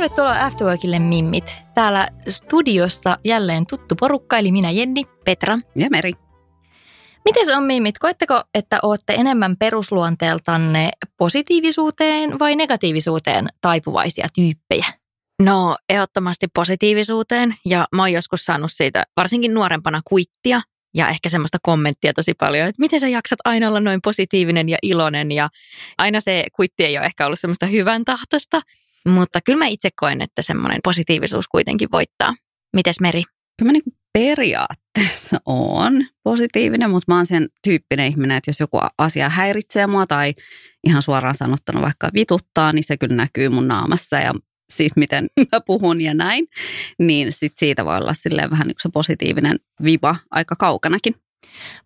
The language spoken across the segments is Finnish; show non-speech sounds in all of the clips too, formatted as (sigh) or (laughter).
Tervetuloa Afterworkille Mimmit. Täällä studiossa jälleen tuttu porukka, eli minä Jenni, Petra. Ja Meri. Miten on Mimmit? Koetteko, että olette enemmän perusluonteeltanne positiivisuuteen vai negatiivisuuteen taipuvaisia tyyppejä? No, ehdottomasti positiivisuuteen ja mä oon joskus saanut siitä varsinkin nuorempana kuittia ja ehkä semmoista kommenttia tosi paljon, että miten sä jaksat aina olla noin positiivinen ja iloinen ja aina se kuitti ei ole ehkä ollut semmoista hyvän tahtosta, mutta kyllä mä itse koen, että semmoinen positiivisuus kuitenkin voittaa. Mites Meri? Kyllä mä niin periaatteessa on positiivinen, mutta mä oon sen tyyppinen ihminen, että jos joku asia häiritsee mua tai ihan suoraan sanottuna vaikka vituttaa, niin se kyllä näkyy mun naamassa ja siitä, miten (laughs) mä puhun ja näin, niin sit siitä voi olla silleen vähän niin se positiivinen viva aika kaukanakin.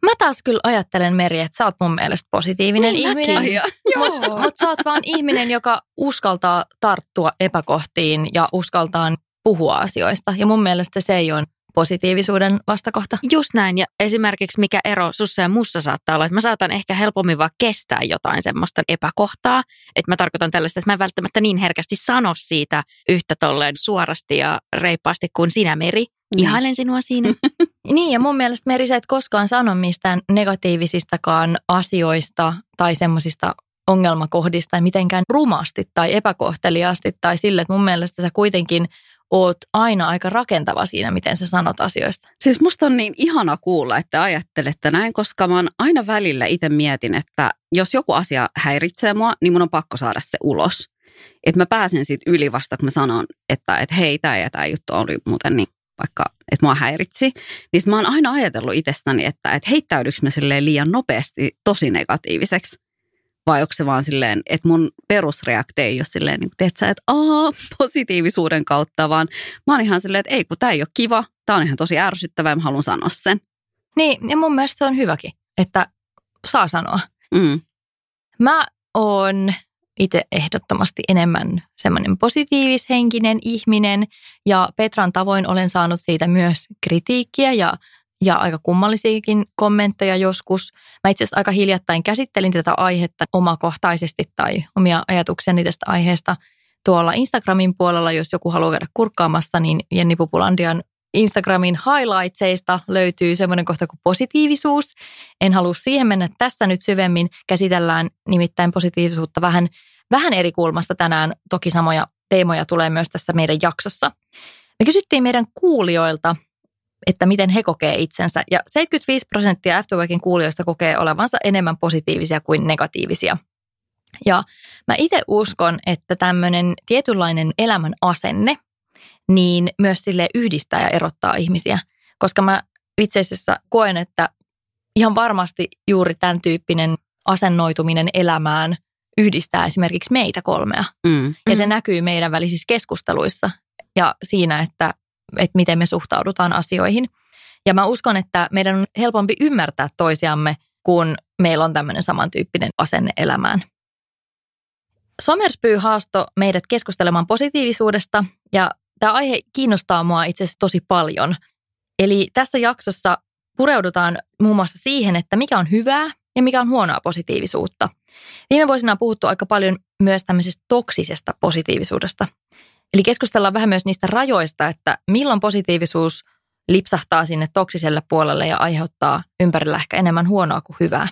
Mä taas kyllä ajattelen, Meri, että sä oot mun mielestä positiivinen Niin ihminen. Mutta mut sä oot vaan ihminen, joka uskaltaa tarttua epäkohtiin ja uskaltaa puhua asioista. Ja mun mielestä se ei ole positiivisuuden vastakohta. Just näin. Ja esimerkiksi mikä ero sussa ja mussa saattaa olla, että mä saatan ehkä helpommin vaan kestää jotain semmoista epäkohtaa. Että mä tarkoitan tällaista, että mä en välttämättä niin herkästi sano siitä yhtä tolleen suorasti ja reippaasti kuin sinä Meri. Ihailen sinua siinä. (laughs) Niin, ja mun mielestä Meri, sä et koskaan sano mistään negatiivisistakaan asioista tai semmoisista ongelmakohdista tai mitenkään rumasti tai epäkohteliaasti tai sille, että mun mielestä sä kuitenkin oot aina aika rakentava siinä, miten sä sanot asioista. Siis musta on niin ihana kuulla, että ajattelette näin, koska mä oon aina välillä itse mietin, että jos joku asia häiritsee mua, niin mun on pakko saada se ulos. Että mä pääsen siitä yli vasta, kun mä sanon, että, että hei, tämä ja tämä juttu oli muuten niin vaikka, että mua häiritsi. Niin mä oon aina ajatellut itsestäni, että, että heittäydyks mä silleen liian nopeasti tosi negatiiviseksi. Vai onko se vaan silleen, että mun perusreaktio ei ole silleen, niin kuin, sä, että aa, positiivisuuden kautta, vaan mä oon ihan silleen, että ei kun tämä ei ole kiva, tämä on ihan tosi ärsyttävää ja mä haluan sanoa sen. Niin, ja mun mielestä se on hyväkin, että saa sanoa. Mm. Mä oon itse ehdottomasti enemmän semmoinen positiivishenkinen ihminen ja Petran tavoin olen saanut siitä myös kritiikkiä ja, ja aika kummallisiakin kommentteja joskus. Mä itse asiassa aika hiljattain käsittelin tätä aihetta omakohtaisesti tai omia ajatuksiani tästä aiheesta tuolla Instagramin puolella, jos joku haluaa käydä kurkkaamassa, niin Jenni Pupulandian Instagramin highlightseista löytyy semmoinen kohta kuin positiivisuus. En halua siihen mennä tässä nyt syvemmin. Käsitellään nimittäin positiivisuutta vähän, vähän eri kulmasta tänään. Toki samoja teemoja tulee myös tässä meidän jaksossa. Me kysyttiin meidän kuulijoilta, että miten he kokee itsensä. Ja 75 prosenttia Afterworkin kuulijoista kokee olevansa enemmän positiivisia kuin negatiivisia. Ja mä itse uskon, että tämmöinen tietynlainen elämän asenne – niin myös sille yhdistää ja erottaa ihmisiä. Koska mä itse asiassa koen, että ihan varmasti juuri tämän tyyppinen asennoituminen elämään yhdistää esimerkiksi meitä kolmea. Mm. Ja se näkyy meidän välisissä keskusteluissa ja siinä, että, että miten me suhtaudutaan asioihin. Ja mä uskon, että meidän on helpompi ymmärtää toisiamme, kun meillä on tämmöinen samantyyppinen asenne elämään. Somerspy haasto meidät keskustelemaan positiivisuudesta ja tämä aihe kiinnostaa mua itse asiassa tosi paljon. Eli tässä jaksossa pureudutaan muun muassa siihen, että mikä on hyvää ja mikä on huonoa positiivisuutta. Viime vuosina on puhuttu aika paljon myös tämmöisestä toksisesta positiivisuudesta. Eli keskustellaan vähän myös niistä rajoista, että milloin positiivisuus lipsahtaa sinne toksiselle puolelle ja aiheuttaa ympärillä ehkä enemmän huonoa kuin hyvää.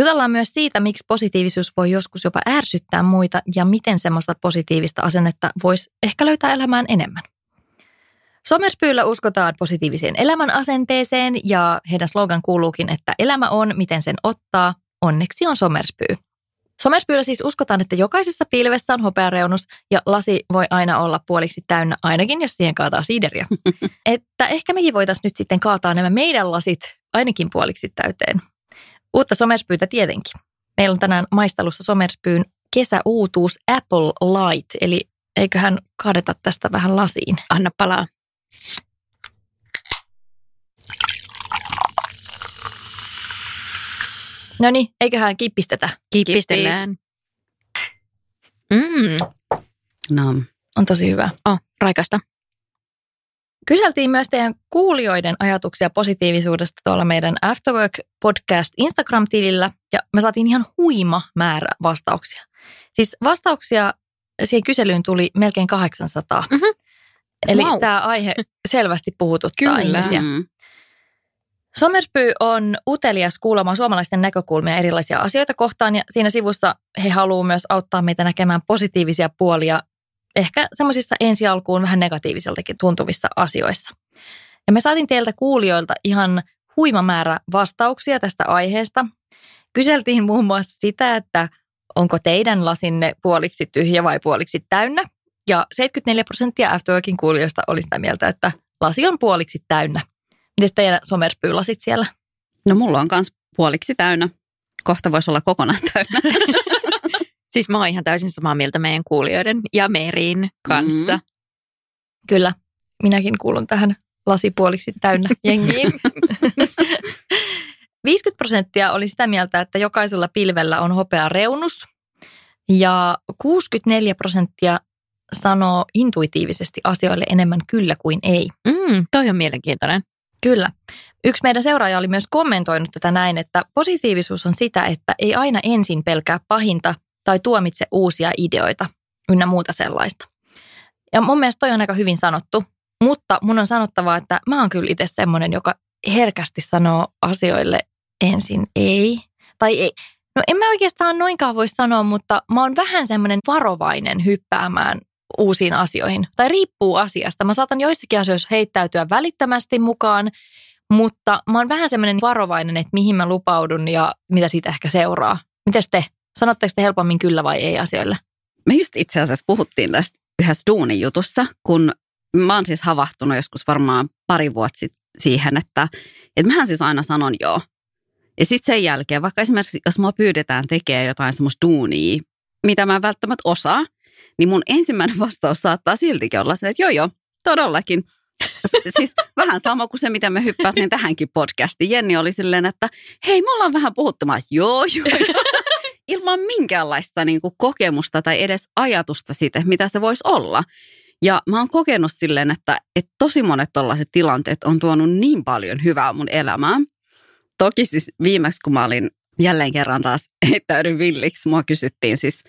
Jutellaan myös siitä, miksi positiivisuus voi joskus jopa ärsyttää muita ja miten semmoista positiivista asennetta voisi ehkä löytää elämään enemmän. Somerspyyllä uskotaan positiiviseen elämän asenteeseen ja heidän slogan kuuluukin, että elämä on, miten sen ottaa, onneksi on somerspyy. Somerspyyllä siis uskotaan, että jokaisessa pilvessä on hopeareunus ja lasi voi aina olla puoliksi täynnä, ainakin jos siihen kaataa siideriä. (laughs) että ehkä mekin voitaisiin nyt sitten kaataa nämä meidän lasit ainakin puoliksi täyteen. Uutta somerspyytä tietenkin. Meillä on tänään maistelussa somerspyyn kesäuutuus Apple Light, eli eiköhän kaadeta tästä vähän lasiin. Anna palaa. No niin, eiköhän kippistetä. Kiippistellään. Mm. No, On tosi hyvä. Oh, raikasta. Kyseltiin myös teidän kuulijoiden ajatuksia positiivisuudesta tuolla meidän Afterwork Podcast Instagram-tilillä ja me saatiin ihan huima määrä vastauksia. Siis vastauksia siihen kyselyyn tuli melkein 800. Mhm. Eli Wow. tämä aihe selvästi puhututtaa Kyllä. ihmisiä. mm, Somerspy on utelias kuulemaan suomalaisten näkökulmia erilaisia asioita kohtaan ja siinä sivussa he haluavat myös auttaa meitä näkemään positiivisia puolia ehkä semmoisissa ensi alkuun vähän negatiiviseltakin tuntuvissa asioissa. Ja me saatiin teiltä kuulijoilta ihan huima määrä vastauksia tästä aiheesta. Kyseltiin muun muassa sitä, että onko teidän lasinne puoliksi tyhjä vai puoliksi täynnä. Ja 74 prosenttia Afterworkin kuulijoista oli sitä mieltä, että lasi on puoliksi täynnä. Miten teidän somerspyylasit siellä? no mulla on myös puoliksi täynnä. Kohta voisi olla kokonaan täynnä. (laughs) Siis mä oon ihan täysin samaa mieltä meidän kuulijoiden ja Merin kanssa. Mm. Kyllä, minäkin kuulun tähän lasipuoliksi täynnä (laughs) jengiin. (laughs) 50 prosenttia oli sitä mieltä, että jokaisella pilvellä on hopea reunus. Ja 64 prosenttia sanoo intuitiivisesti asioille enemmän kyllä kuin ei. Mm, toi on mielenkiintoinen. Kyllä. Yksi meidän seuraaja oli myös kommentoinut tätä näin, että positiivisuus on sitä, että ei aina ensin pelkää pahinta tai tuomitse uusia ideoita ynnä muuta sellaista. Ja mun mielestä toi on aika hyvin sanottu, mutta mun on sanottava, että mä oon kyllä itse semmoinen, joka herkästi sanoo asioille ensin ei. Tai ei. No en mä oikeastaan noinkaan voi sanoa, mutta mä oon vähän semmoinen varovainen hyppäämään uusiin asioihin. Tai riippuu asiasta. Mä saatan joissakin asioissa heittäytyä välittömästi mukaan, mutta mä oon vähän semmoinen varovainen, että mihin mä lupaudun ja mitä siitä ehkä seuraa. Mites te? Sanotteko te helpommin kyllä vai ei asioille? Me just itse asiassa puhuttiin tästä yhdessä duunin jutussa, kun mä oon siis havahtunut joskus varmaan pari vuotta sit siihen, että, että mähän siis aina sanon joo. Ja sitten sen jälkeen, vaikka esimerkiksi jos mua pyydetään tekemään jotain semmoista duunia, mitä mä en välttämättä osaa, niin mun ensimmäinen vastaus saattaa siltikin olla se, että joo joo, todellakin. Siis vähän sama kuin se, mitä me hyppäsin tähänkin podcastiin. Jenni oli silleen, että hei, me ollaan vähän puhuttu. Mä, joo, joo, joo. Ilman minkäänlaista niin kuin kokemusta tai edes ajatusta siitä, mitä se voisi olla. Ja mä oon kokenut silleen, että, että tosi monet tällaiset tilanteet on tuonut niin paljon hyvää mun elämään. Toki siis viimeksi, kun mä olin jälleen kerran taas heittäydyn villiksi, mua kysyttiin siis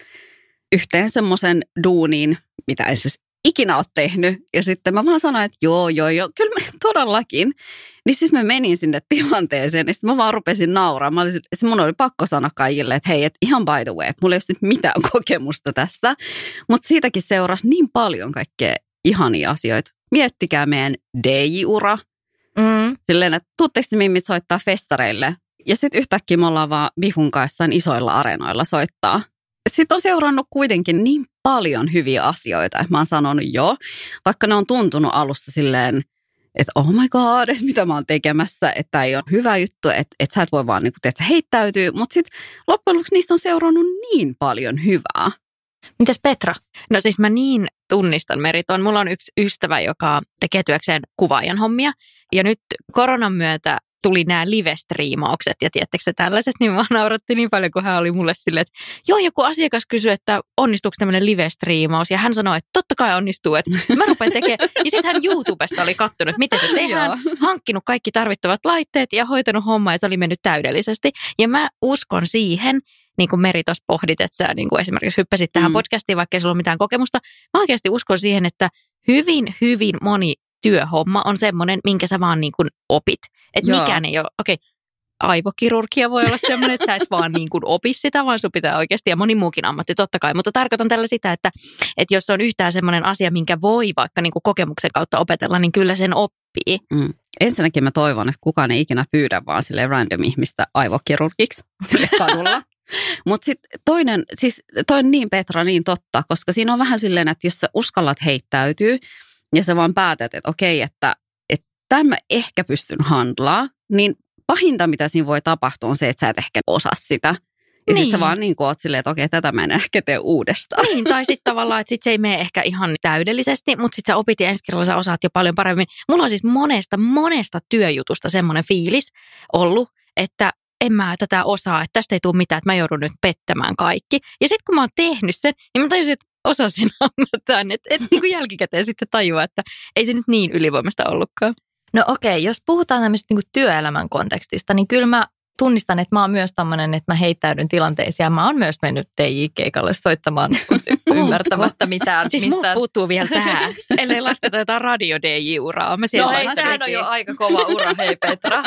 yhteen semmoisen duuniin, mitä en siis ikinä ole tehnyt. Ja sitten mä vaan sanoin, että joo, joo, joo, kyllä mä (laughs) todellakin. Niin sitten mä menin sinne tilanteeseen ja sitten mä vaan rupesin nauraa. Mä olisin, mun oli pakko sanoa kaikille, että hei, et ihan by the way, mulla ei ole mitään (laughs) kokemusta tästä. Mutta siitäkin seurasi niin paljon kaikkea ihania asioita. Miettikää meidän DJ-ura. Mm. Silleen, että tuutteko te mimmit soittaa festareille? Ja sitten yhtäkkiä me ollaan vaan Bifun kanssa isoilla areenoilla soittaa. Sitten on seurannut kuitenkin niin paljon hyviä asioita, että mä oon sanonut joo, vaikka ne on tuntunut alussa silleen, että oh my god, että mitä mä oon tekemässä, että ei ole hyvä juttu, että, että sä et voi vaan niin kuin, teetkö, heittäytyy. Mutta sitten loppujen lopuksi niistä on seurannut niin paljon hyvää. Mites Petra? No siis mä niin tunnistan Meriton. Mulla on yksi ystävä, joka tekee työkseen kuvaajan hommia. Ja nyt koronan myötä tuli nämä live-striimaukset ja tiettekö te tällaiset, niin mä nauratti niin paljon, kun hän oli mulle silleen, että joo, joku asiakas kysyi, että onnistuuko tämmöinen live-striimaus ja hän sanoi, että totta kai onnistuu, että (laughs) mä rupean tekemään. Ja sitten hän YouTubesta oli kattonut, että miten se tehdään, hankkinut kaikki tarvittavat laitteet ja hoitanut hommaa ja se oli mennyt täydellisesti. Ja mä uskon siihen, niin kuin Meri tuossa pohdit, että sä niin kuin esimerkiksi hyppäsit tähän Mm. podcastiin, vaikka ei sulla ole mitään kokemusta. Mä oikeasti uskon siihen, että hyvin, hyvin moni työhomma on semmoinen, minkä sä vaan niin kuin opit. Että mikään ei ole, okei, aivokirurgia voi olla semmoinen, että sä et vaan niin kuin opi sitä, vaan sun pitää oikeasti, ja moni muukin ammatti totta kai, mutta tarkoitan tällä sitä, että, että jos on yhtään semmoinen asia, minkä voi vaikka niin kuin kokemuksen kautta opetella, niin kyllä sen oppii. Mm. Ensinnäkin mä toivon, että kukaan ei ikinä pyydä vaan sille random ihmistä aivokirurgiksi sille kadulla. (laughs) Mutta sitten toinen, siis toinen niin Petra, niin totta, koska siinä on vähän silleen, että jos sä uskallat heittäytyy ja sä vaan päätät, että okei, että tämän mä ehkä pystyn handlaa, niin pahinta, mitä siinä voi tapahtua, on se, että sä et ehkä osaa sitä. Ja niin. sitten sä vaan niin oot silleen, että okei, tätä mä en ehkä tee uudestaan. Niin, tai sitten (laughs) tavallaan, että sit se ei mene ehkä ihan täydellisesti, mutta sitten sä opit ja ensi kerralla sä osaat jo paljon paremmin. Mulla on siis monesta, monesta työjutusta semmoinen fiilis ollut, että en mä tätä osaa, että tästä ei tule mitään, että mä joudun nyt pettämään kaikki. Ja sitten kun mä oon tehnyt sen, niin mä tajusin, että osasin (laughs) tämän, että et, niin kuin jälkikäteen sitten tajua, että ei se nyt niin ylivoimasta ollutkaan. No okei, jos puhutaan tämmöistä niin työelämän kontekstista, niin kyllä mä tunnistan, että mä oon myös tämmöinen, että mä heittäydyn tilanteisiin ja mä oon myös mennyt TJ-keikalle soittamaan (laughs) ymmärtämättä mitään. Siis mistään. puuttuu vielä tämä, (laughs) ellei lasketa jotain radio DJ-uraa. Mä no hei, sehän on jo aika kova ura, hei (laughs) Petra.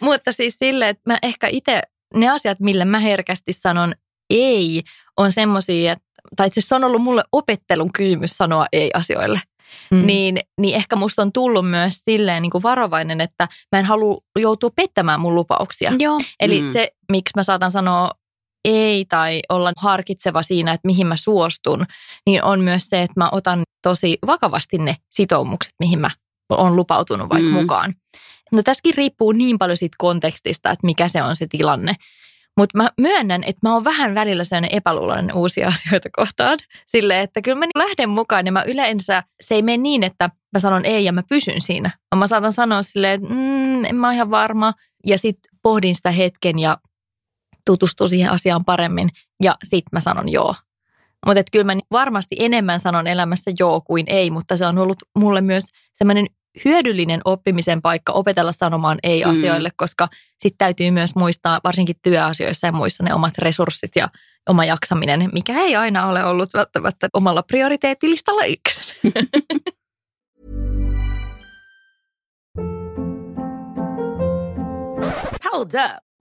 Mutta siis sille, että mä ehkä itse, ne asiat, mille mä herkästi sanon ei, on semmoisia, että tai itse se on ollut mulle opettelun kysymys sanoa ei asioille. Mm. Niin, niin ehkä musta on tullut myös silleen niin kuin varovainen, että mä en halua joutua pettämään mun lupauksia. Joo. Eli mm. se, miksi mä saatan sanoa ei tai olla harkitseva siinä, että mihin mä suostun, niin on myös se, että mä otan tosi vakavasti ne sitoumukset, mihin mä on lupautunut vaikka mm. mukaan. No tässäkin riippuu niin paljon siitä kontekstista, että mikä se on se tilanne. Mutta mä myönnän, että mä oon vähän välillä sellainen epäluuloinen uusia (laughs) asioita kohtaan. Sille, että kyllä mä lähden mukaan ja mä yleensä, se ei mene niin, että mä sanon ei ja mä pysyn siinä. Mä saatan sanoa silleen, että mm, en mä ole ihan varma. Ja sitten pohdin sitä hetken ja tutustun siihen asiaan paremmin ja sitten mä sanon joo. Mutta kyllä mä varmasti enemmän sanon elämässä joo kuin ei, mutta se on ollut mulle myös semmoinen hyödyllinen oppimisen paikka opetella sanomaan ei mm. asioille, koska sitten täytyy myös muistaa varsinkin työasioissa ja muissa ne omat resurssit ja oma jaksaminen, mikä ei aina ole ollut välttämättä omalla prioriteettilistalla ykkösen. (laughs) Hold up.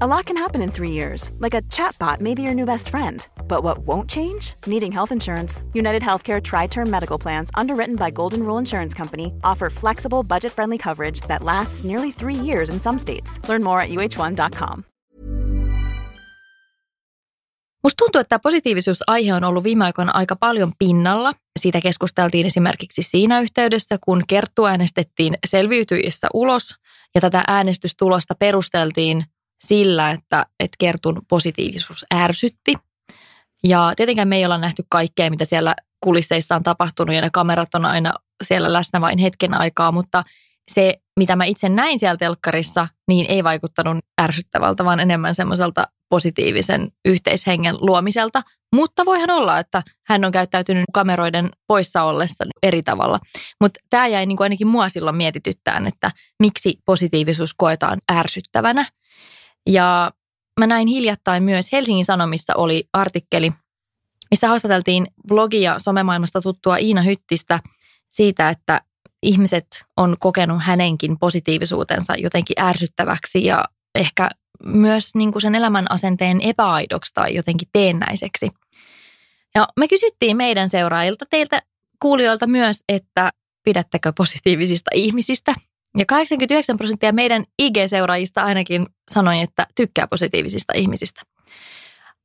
A lot can happen in three years, like a chatbot may be your new best friend but what won't change? Needing health insurance. United Healthcare Tri Term Medical Plans, underwritten by Golden Rule Insurance Company, offer flexible, budget friendly coverage that lasts nearly three years in some states. Learn more at uh1.com. Musta tuntuu, että positiivisuusaihe on ollut viime aikoina aika paljon pinnalla. Siitä keskusteltiin esimerkiksi siinä yhteydessä, kun Kerttu äänestettiin selviytyjissä ulos. Ja tätä äänestystulosta perusteltiin sillä, että, että Kertun positiivisuus ärsytti – ja tietenkään me ei olla nähty kaikkea, mitä siellä kulisseissa on tapahtunut ja ne kamerat on aina siellä läsnä vain hetken aikaa, mutta se, mitä mä itse näin siellä telkkarissa, niin ei vaikuttanut ärsyttävältä, vaan enemmän semmoiselta positiivisen yhteishengen luomiselta. Mutta voihan olla, että hän on käyttäytynyt kameroiden poissa ollessa eri tavalla. Mutta tämä jäi niin kuin ainakin mua silloin mietityttään, että miksi positiivisuus koetaan ärsyttävänä. Ja mä näin hiljattain myös Helsingin Sanomissa oli artikkeli, missä haastateltiin blogi- ja somemaailmasta tuttua Iina Hyttistä siitä, että ihmiset on kokenut hänenkin positiivisuutensa jotenkin ärsyttäväksi ja ehkä myös niin kuin sen elämän asenteen epäaidoksi tai jotenkin teennäiseksi. Ja me kysyttiin meidän seuraajilta, teiltä kuulijoilta myös, että pidättekö positiivisista ihmisistä ja 89 prosenttia meidän IG-seuraajista ainakin sanoi, että tykkää positiivisista ihmisistä.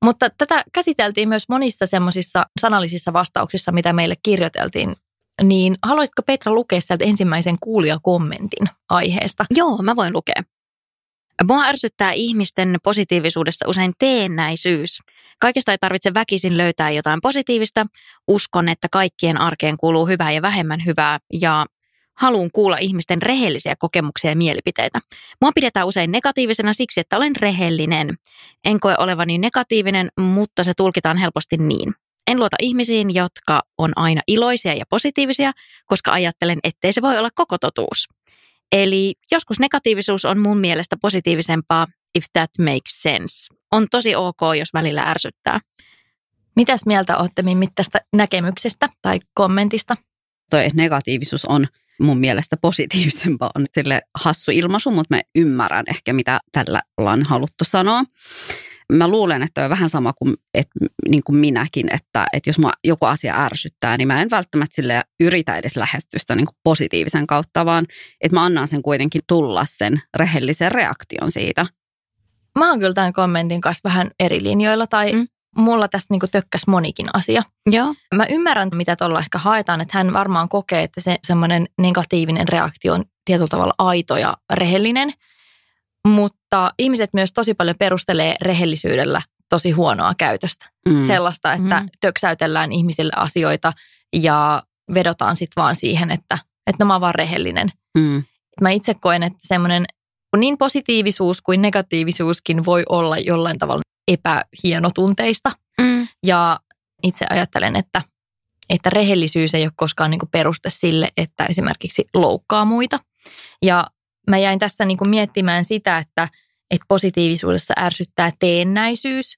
Mutta tätä käsiteltiin myös monissa semmoisissa sanallisissa vastauksissa, mitä meille kirjoiteltiin. Niin haluaisitko Petra lukea sieltä ensimmäisen kuulijakommentin aiheesta? Joo, mä voin lukea. Mua ärsyttää ihmisten positiivisuudessa usein teennäisyys. Kaikesta ei tarvitse väkisin löytää jotain positiivista. Uskon, että kaikkien arkeen kuuluu hyvää ja vähemmän hyvää ja haluan kuulla ihmisten rehellisiä kokemuksia ja mielipiteitä. Mua pidetään usein negatiivisena siksi, että olen rehellinen. En koe olevani negatiivinen, mutta se tulkitaan helposti niin. En luota ihmisiin, jotka on aina iloisia ja positiivisia, koska ajattelen, ettei se voi olla koko totuus. Eli joskus negatiivisuus on mun mielestä positiivisempaa, if that makes sense. On tosi ok, jos välillä ärsyttää. Mitäs mieltä olette Mimmi tästä näkemyksestä tai kommentista? Toi negatiivisuus on mun mielestä positiivisempaa on sille hassu ilmaisu, mutta mä ymmärrän ehkä, mitä tällä ollaan haluttu sanoa. Mä luulen, että on vähän sama kuin, että, niin kuin minäkin, että, että jos mua joku asia ärsyttää, niin mä en välttämättä sille yritä edes lähestystä niin kuin positiivisen kautta, vaan että mä annan sen kuitenkin tulla sen rehellisen reaktion siitä. Mä oon kyllä tämän kommentin kanssa vähän eri linjoilla tai mm. Mulla tässä niin tökkäs monikin asia. Joo. Mä ymmärrän, mitä tuolla ehkä haetaan, että hän varmaan kokee, että se semmoinen negatiivinen reaktio on tietyllä tavalla aito ja rehellinen. Mutta ihmiset myös tosi paljon perustelee rehellisyydellä tosi huonoa käytöstä. Mm. Sellaista, että mm. töksäytellään ihmisille asioita ja vedotaan sitten vaan siihen, että, että no mä oon vaan rehellinen. Mm. Mä itse koen, että semmoinen niin positiivisuus kuin negatiivisuuskin voi olla jollain tavalla epähienotunteista. Mm. Ja itse ajattelen, että, että rehellisyys ei ole koskaan niin peruste sille, että esimerkiksi loukkaa muita. Ja mä jäin tässä niin miettimään sitä, että, että positiivisuudessa ärsyttää teennäisyys.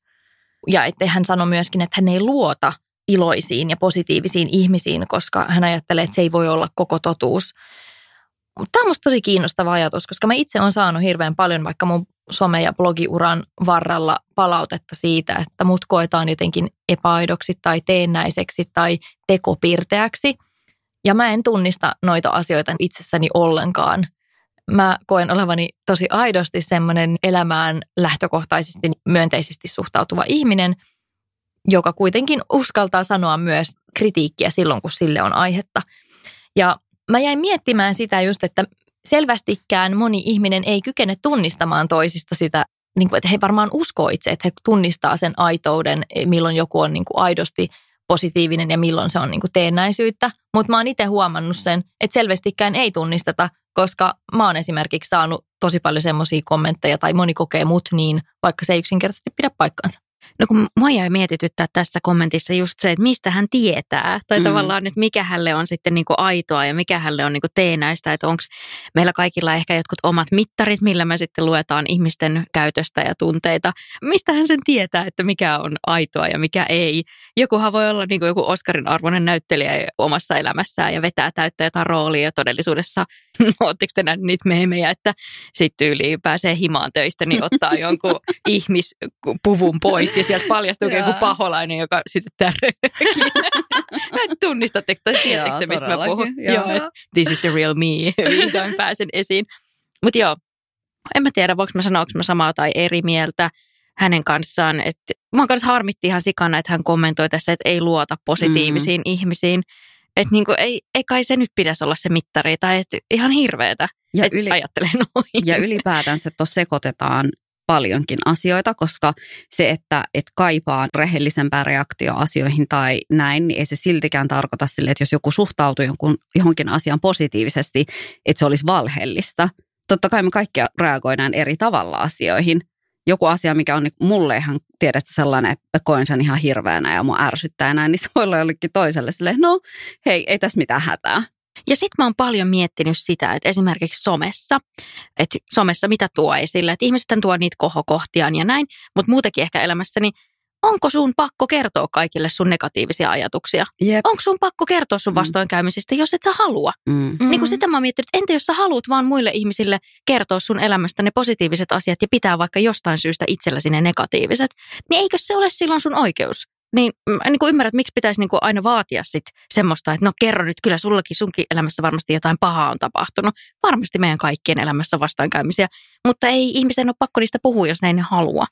Ja että hän sanoi myöskin, että hän ei luota iloisiin ja positiivisiin ihmisiin, koska hän ajattelee, että se ei voi olla koko totuus. Tämä on musta tosi kiinnostava ajatus, koska mä itse olen saanut hirveän paljon vaikka mun some- ja blogiuran varrella palautetta siitä, että mut koetaan jotenkin epäaidoksi tai teennäiseksi tai tekopirteäksi. Ja mä en tunnista noita asioita itsessäni ollenkaan. Mä koen olevani tosi aidosti semmoinen elämään lähtökohtaisesti myönteisesti suhtautuva ihminen, joka kuitenkin uskaltaa sanoa myös kritiikkiä silloin, kun sille on aihetta. Ja mä jäin miettimään sitä just, että selvästikään moni ihminen ei kykene tunnistamaan toisista sitä, niin kuin, että he varmaan uskoo itse, että he tunnistaa sen aitouden, milloin joku on niin kuin aidosti positiivinen ja milloin se on niin kuin teennäisyyttä. Mutta mä oon itse huomannut sen, että selvästikään ei tunnisteta, koska mä oon esimerkiksi saanut tosi paljon semmoisia kommentteja tai moni kokee mut niin, vaikka se ei yksinkertaisesti pidä paikkansa. No kun mua jäi mietityttää tässä kommentissa just se, että mistä hän tietää. Tai mm. tavallaan, että mikä hälle on sitten niin kuin aitoa ja mikä hälle on niin kuin teenäistä. Että onko meillä kaikilla ehkä jotkut omat mittarit, millä me sitten luetaan ihmisten käytöstä ja tunteita. Mistä hän sen tietää, että mikä on aitoa ja mikä ei. Jokuhan voi olla niin kuin joku Oscarin arvoinen näyttelijä omassa elämässään ja vetää täyttä jotain roolia ja todellisuudessa (laughs) Oletteko te nähneet niitä meemejä, että sitten yli pääsee himaan töistä, niin ottaa jonkun (laughs) ihmispuvun pois ja sieltä paljastuu joku paholainen, joka sytyttää röökin. Tunnistatteko tai tiedättekö mistä mä puhun? Joo, joo this is the real me. (laughs) Vihdoin pääsen esiin. Mutta joo, en mä tiedä, voiko mä sanoa, onko mä samaa tai eri mieltä hänen kanssaan. Että mua kanssa harmitti ihan sikana, että hän kommentoi tässä, että ei luota positiivisiin mm. ihmisiin. Että niinku, ei, ei kai se nyt pitäisi olla se mittari, tai et ihan hirveetä, ja että yli, (laughs) noin. Ja ylipäätänsä tuossa sekoitetaan paljonkin asioita, koska se, että et kaipaa rehellisempää reaktio asioihin tai näin, niin ei se siltikään tarkoita sille, että jos joku suhtautuu jonkun, johonkin asiaan positiivisesti, että se olisi valheellista. Totta kai me kaikki reagoidaan eri tavalla asioihin, joku asia, mikä on niin mulle ihan, tiedätkö, sellainen, että koen sen ihan hirveänä ja mua ärsyttää näin, niin se voi olla jollekin toiselle silleen, no hei, ei tässä mitään hätää. Ja sitten mä oon paljon miettinyt sitä, että esimerkiksi somessa, että somessa mitä tuo esille, että ihmiset tuo niitä kohokohtiaan ja näin, mutta muutenkin ehkä elämässäni onko sun pakko kertoa kaikille sun negatiivisia ajatuksia? Yep. Onko sun pakko kertoa sun mm. vastoinkäymisistä, jos et sä halua? Mm. Niin kuin sitä mä oon miettinyt, että entä jos sä haluat vaan muille ihmisille kertoa sun elämästä ne positiiviset asiat ja pitää vaikka jostain syystä itselläsi ne negatiiviset, niin eikö se ole silloin sun oikeus? Niin, mä niin kuin ymmärrän, että miksi pitäisi niin aina vaatia sit semmoista, että no kerro nyt, kyllä sullakin sunkin elämässä varmasti jotain pahaa on tapahtunut. Varmasti meidän kaikkien elämässä vastoinkäymisiä, mutta ei ihmisten ole pakko niistä puhua, jos ne ei ne halua.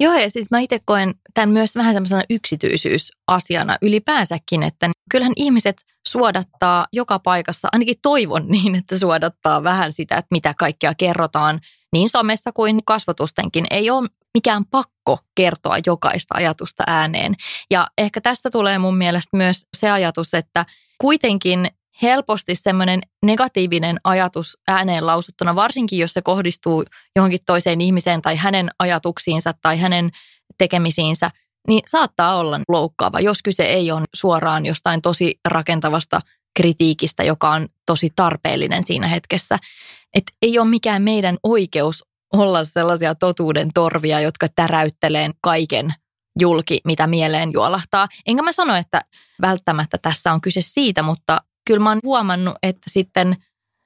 Joo, ja siis mä itse koen tämän myös vähän semmoisena yksityisyysasiana ylipäänsäkin, että kyllähän ihmiset suodattaa joka paikassa, ainakin toivon niin, että suodattaa vähän sitä, että mitä kaikkea kerrotaan niin somessa kuin kasvotustenkin. Ei ole mikään pakko kertoa jokaista ajatusta ääneen. Ja ehkä tästä tulee mun mielestä myös se ajatus, että kuitenkin helposti semmoinen negatiivinen ajatus ääneen lausuttuna, varsinkin jos se kohdistuu johonkin toiseen ihmiseen tai hänen ajatuksiinsa tai hänen tekemisiinsä, niin saattaa olla loukkaava, jos kyse ei ole suoraan jostain tosi rakentavasta kritiikistä, joka on tosi tarpeellinen siinä hetkessä. Et ei ole mikään meidän oikeus olla sellaisia totuuden torvia, jotka täräyttelee kaiken julki, mitä mieleen juolahtaa. Enkä mä sano, että välttämättä tässä on kyse siitä, mutta kyllä mä oon huomannut, että sitten,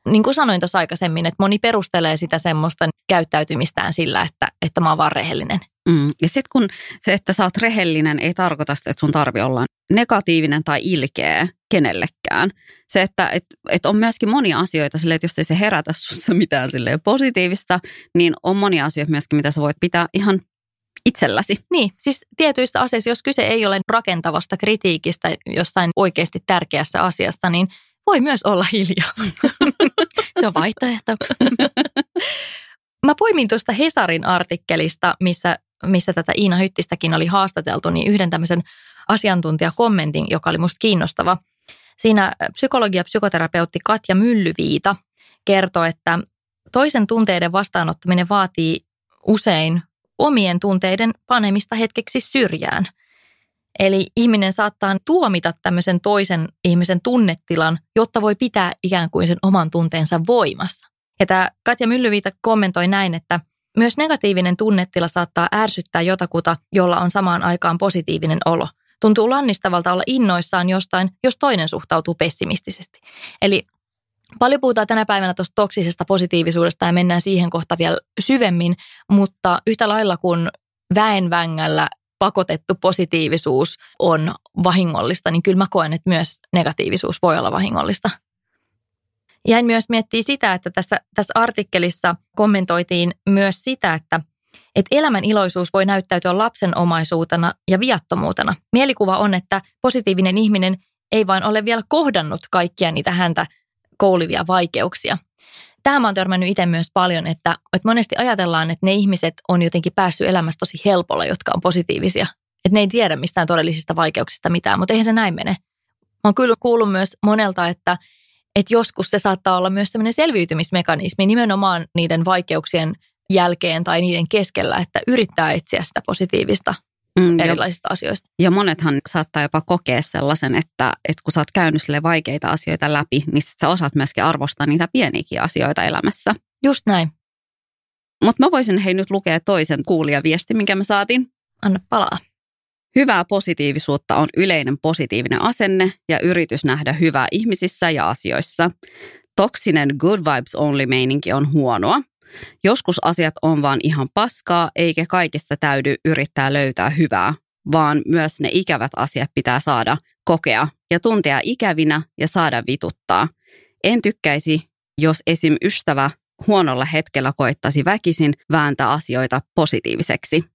niin kuin sanoin tuossa aikaisemmin, että moni perustelee sitä semmoista käyttäytymistään sillä, että, että mä oon vaan rehellinen. Mm. Ja sitten kun se, että sä oot rehellinen, ei tarkoita sitä, että sun tarvi olla negatiivinen tai ilkeä kenellekään. Se, että et, et on myöskin monia asioita sille, että jos ei se herätä sussa mitään positiivista, niin on monia asioita myöskin, mitä sä voit pitää ihan itselläsi. Niin, siis tietyistä asioista, jos kyse ei ole rakentavasta kritiikistä jossain oikeasti tärkeässä asiassa, niin voi myös olla hiljaa. (laughs) Se on vaihtoehto. (laughs) Mä poimin tuosta Hesarin artikkelista, missä, missä tätä Iina Hyttistäkin oli haastateltu, niin yhden tämmöisen asiantuntijakommentin, joka oli musta kiinnostava. Siinä psykologi ja psykoterapeutti Katja Myllyviita kertoi, että toisen tunteiden vastaanottaminen vaatii usein omien tunteiden panemista hetkeksi syrjään. Eli ihminen saattaa tuomita tämmöisen toisen ihmisen tunnetilan, jotta voi pitää ikään kuin sen oman tunteensa voimassa. Ja tämä Katja Myllyviita kommentoi näin, että myös negatiivinen tunnetila saattaa ärsyttää jotakuta, jolla on samaan aikaan positiivinen olo. Tuntuu lannistavalta olla innoissaan jostain, jos toinen suhtautuu pessimistisesti. Eli Paljon puhutaan tänä päivänä tuosta toksisesta positiivisuudesta ja mennään siihen kohta vielä syvemmin, mutta yhtä lailla kuin väenvängällä pakotettu positiivisuus on vahingollista, niin kyllä mä koen, että myös negatiivisuus voi olla vahingollista. Jäin myös miettiä sitä, että tässä, tässä artikkelissa kommentoitiin myös sitä, että, että elämän iloisuus voi näyttäytyä lapsenomaisuutena ja viattomuutena. Mielikuva on, että positiivinen ihminen ei vain ole vielä kohdannut kaikkia niitä häntä koulivia vaikeuksia. Tähän mä oon törmännyt itse myös paljon, että, että monesti ajatellaan, että ne ihmiset on jotenkin päässyt elämässä tosi helpolla, jotka on positiivisia. Että ne ei tiedä mistään todellisista vaikeuksista mitään, mutta eihän se näin mene. Mä oon kyllä kuullut myös monelta, että, että joskus se saattaa olla myös sellainen selviytymismekanismi nimenomaan niiden vaikeuksien jälkeen tai niiden keskellä, että yrittää etsiä sitä positiivista mm, erilaisista ja, asioista. Ja monethan saattaa jopa kokea sellaisen, että, että kun sä oot käynyt sille vaikeita asioita läpi, niin sä osaat myöskin arvostaa niitä pieniäkin asioita elämässä. Just näin. Mutta mä voisin hei nyt lukea toisen kuulijaviesti, minkä mä saatin. Anna palaa. Hyvää positiivisuutta on yleinen positiivinen asenne ja yritys nähdä hyvää ihmisissä ja asioissa. Toksinen good vibes only meininki on huonoa. Joskus asiat on vaan ihan paskaa, eikä kaikista täydy yrittää löytää hyvää, vaan myös ne ikävät asiat pitää saada kokea ja tuntea ikävinä ja saada vituttaa. En tykkäisi, jos esim. ystävä huonolla hetkellä koittaisi väkisin vääntää asioita positiiviseksi.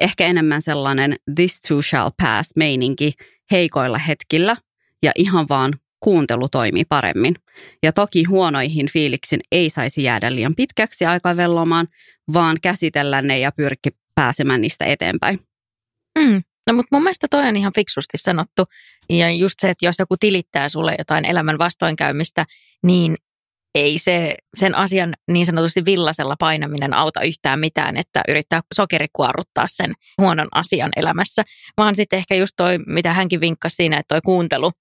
Ehkä enemmän sellainen this too shall pass meininki heikoilla hetkillä ja ihan vaan kuuntelu toimii paremmin. Ja toki huonoihin fiiliksin ei saisi jäädä liian pitkäksi aikaa vellomaan, vaan käsitellä ne ja pyrki pääsemään niistä eteenpäin. Mm. No mutta mun mielestä toi on ihan fiksusti sanottu. Ja just se, että jos joku tilittää sulle jotain elämän vastoinkäymistä, niin ei se sen asian niin sanotusti villasella painaminen auta yhtään mitään, että yrittää sokerikuoruttaa sen huonon asian elämässä, vaan sitten ehkä just toi, mitä hänkin vinkkasi siinä, että toi kuuntelu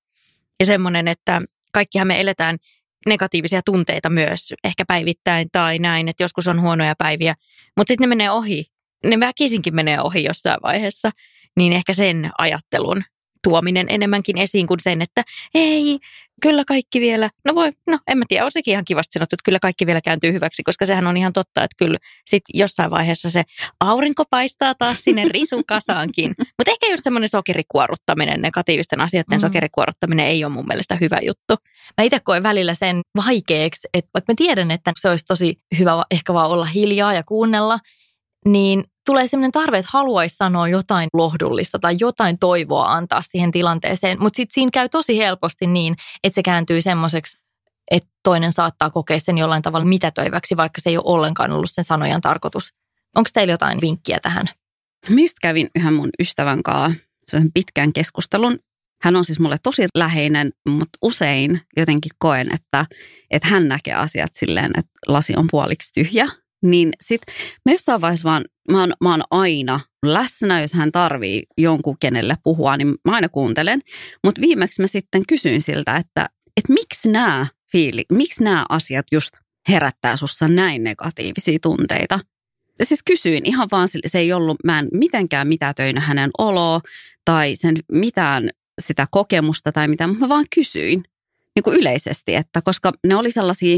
ja semmoinen, että kaikkihan me eletään negatiivisia tunteita myös, ehkä päivittäin tai näin, että joskus on huonoja päiviä, mutta sitten ne menee ohi. Ne väkisinkin menee ohi jossain vaiheessa, niin ehkä sen ajattelun tuominen enemmänkin esiin kuin sen, että ei, kyllä kaikki vielä, no voi, no en mä tiedä, on sekin ihan kivasti sanottu, että kyllä kaikki vielä kääntyy hyväksi, koska sehän on ihan totta, että kyllä sit jossain vaiheessa se aurinko paistaa taas sinne kasaankin. (laughs) Mutta ehkä just semmoinen sokerikuoruttaminen, negatiivisten asioiden mm. sokerikuoruttaminen ei ole mun mielestä hyvä juttu. Mä itse koen välillä sen vaikeaksi, että vaikka mä tiedän, että se olisi tosi hyvä ehkä vaan olla hiljaa ja kuunnella, niin tulee sellainen tarve, että haluaisi sanoa jotain lohdullista tai jotain toivoa antaa siihen tilanteeseen, mutta sitten siinä käy tosi helposti niin, että se kääntyy semmoiseksi, että toinen saattaa kokea sen jollain tavalla mitätöiväksi, vaikka se ei ole ollenkaan ollut sen sanojan tarkoitus. Onko teillä jotain vinkkiä tähän? Mistä kävin yhden mun ystävän kanssa pitkän keskustelun. Hän on siis mulle tosi läheinen, mutta usein jotenkin koen, että, että hän näkee asiat silleen, että lasi on puoliksi tyhjä niin sit mä jossain vaiheessa vaan, mä oon, mä oon aina läsnä, jos hän tarvii jonkun kenelle puhua, niin mä aina kuuntelen. Mutta viimeksi mä sitten kysyin siltä, että, että miksi nämä fiili, miksi nämä asiat just herättää sussa näin negatiivisia tunteita. Ja siis kysyin ihan vaan, se ei ollut, mä en mitenkään mitätöinä hänen oloa tai sen mitään sitä kokemusta tai mitä, mutta mä vaan kysyin niin kuin yleisesti, että koska ne oli sellaisia,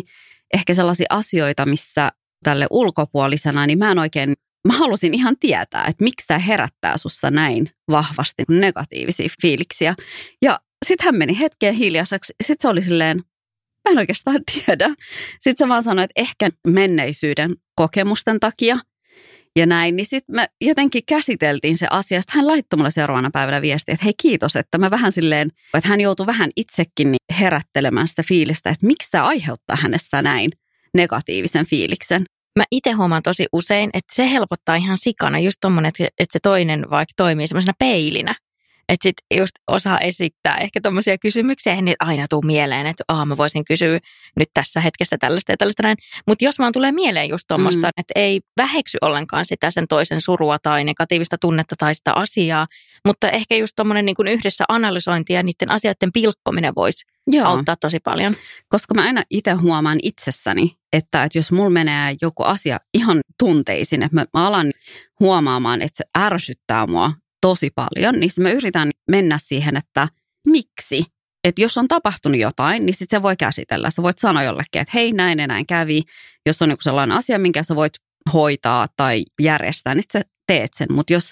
ehkä sellaisia asioita, missä tälle ulkopuolisena, niin mä en oikein mä halusin ihan tietää, että miksi tämä herättää sussa näin vahvasti negatiivisia fiiliksiä. Ja sitten hän meni hetken hiljaiseksi. Sitten se oli silleen, mä en oikeastaan (laughs) tiedä. Sitten se vaan sanoi, että ehkä menneisyyden kokemusten takia ja näin. Niin sitten me jotenkin käsiteltiin se asia. Sitten hän laittoi mulle seuraavana päivänä viestiä, että hei kiitos, että mä vähän silleen, että hän joutui vähän itsekin herättelemään sitä fiilistä, että miksi tämä aiheuttaa hänessä näin negatiivisen fiiliksen. Mä itse huomaan tosi usein, että se helpottaa ihan sikana just tommonen, että, että se toinen vaikka toimii semmoisena peilinä. Että sit just osaa esittää ehkä tuommoisia kysymyksiä, eihän niitä aina tuu mieleen, että aah mä voisin kysyä nyt tässä hetkessä tällaista ja tällaista näin. Mutta jos vaan tulee mieleen just tuommoista, mm. että ei väheksy ollenkaan sitä sen toisen surua tai negatiivista tunnetta tai sitä asiaa, mutta ehkä just tuommoinen niin yhdessä analysointi ja niiden asioiden pilkkominen voisi Joo. auttaa tosi paljon. Koska mä aina itse huomaan itsessäni, että, että jos mulla menee joku asia ihan tunteisiin, että mä, mä alan huomaamaan, että se ärsyttää mua tosi paljon, niin mä yritän mennä siihen, että miksi. Että jos on tapahtunut jotain, niin sitten se voi käsitellä. Sä voit sanoa jollekin, että hei näin ja näin kävi. Jos on joku sellainen asia, minkä sä voit hoitaa tai järjestää, niin sä teet sen. Mutta jos,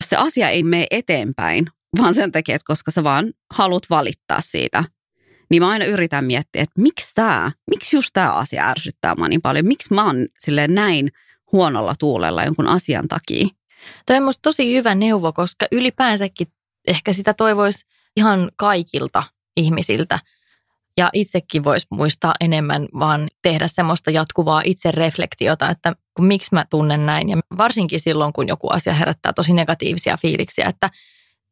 jos se asia ei mene eteenpäin, vaan sen takia, että koska sä vaan haluat valittaa siitä, niin mä aina yritän miettiä, että miksi tämä, miksi just tämä asia ärsyttää mua niin paljon, miksi mä oon silleen näin huonolla tuulella jonkun asian takia. Tämä on musta tosi hyvä neuvo, koska ylipäänsäkin ehkä sitä toivoisi ihan kaikilta ihmisiltä. Ja itsekin voisi muistaa enemmän, vaan tehdä semmoista jatkuvaa itsereflektiota, että kun, miksi mä tunnen näin. Ja varsinkin silloin, kun joku asia herättää tosi negatiivisia fiiliksiä, että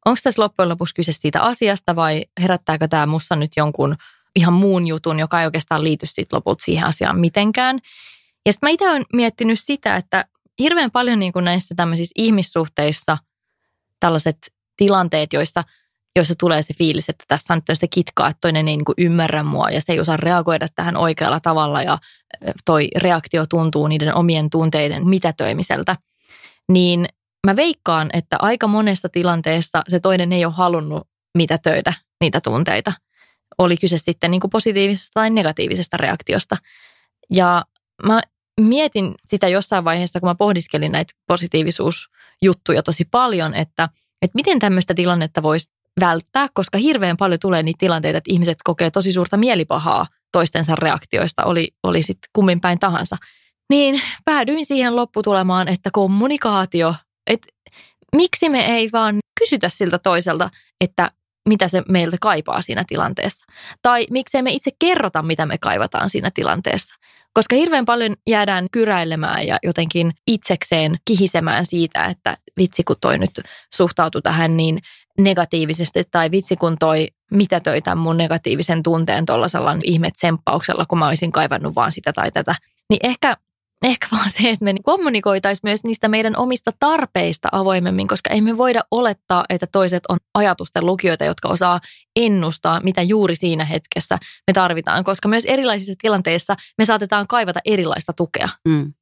onko tässä loppujen lopuksi kyse siitä asiasta vai herättääkö tämä mussa nyt jonkun ihan muun jutun, joka ei oikeastaan liity sitten lopulta siihen asiaan mitenkään. Ja sitten mä itse olen miettinyt sitä, että hirveän paljon niin kuin näissä tämmöisissä ihmissuhteissa tällaiset tilanteet, joissa, joissa tulee se fiilis, että tässä on sitä kitkaa, että toinen ei niin kuin ymmärrä mua ja se ei osaa reagoida tähän oikealla tavalla ja toi reaktio tuntuu niiden omien tunteiden mitätöimiseltä, niin mä veikkaan, että aika monessa tilanteessa se toinen ei ole halunnut mitätöidä niitä tunteita. Oli kyse sitten niin kuin positiivisesta tai negatiivisesta reaktiosta. Ja mä mietin sitä jossain vaiheessa, kun mä pohdiskelin näitä positiivisuusjuttuja tosi paljon, että, että miten tämmöistä tilannetta voisi välttää, koska hirveän paljon tulee niitä tilanteita, että ihmiset kokee tosi suurta mielipahaa toistensa reaktioista, oli, oli sitten kummin päin tahansa. Niin päädyin siihen lopputulemaan, että kommunikaatio, että miksi me ei vaan kysytä siltä toiselta, että mitä se meiltä kaipaa siinä tilanteessa. Tai miksei me itse kerrota, mitä me kaivataan siinä tilanteessa. Koska hirveän paljon jäädään kyräilemään ja jotenkin itsekseen kihisemään siitä, että vitsi kun toi nyt suhtautui tähän niin negatiivisesti tai vitsi kun toi mitä toi tämän mun negatiivisen tunteen tuollaisella ihme tsemppauksella, kun mä olisin kaivannut vaan sitä tai tätä. Niin ehkä ehkä vaan se, että me kommunikoitaisiin myös niistä meidän omista tarpeista avoimemmin, koska ei me voida olettaa, että toiset on ajatusten lukijoita, jotka osaa ennustaa, mitä juuri siinä hetkessä me tarvitaan, koska myös erilaisissa tilanteissa me saatetaan kaivata erilaista tukea. Mm.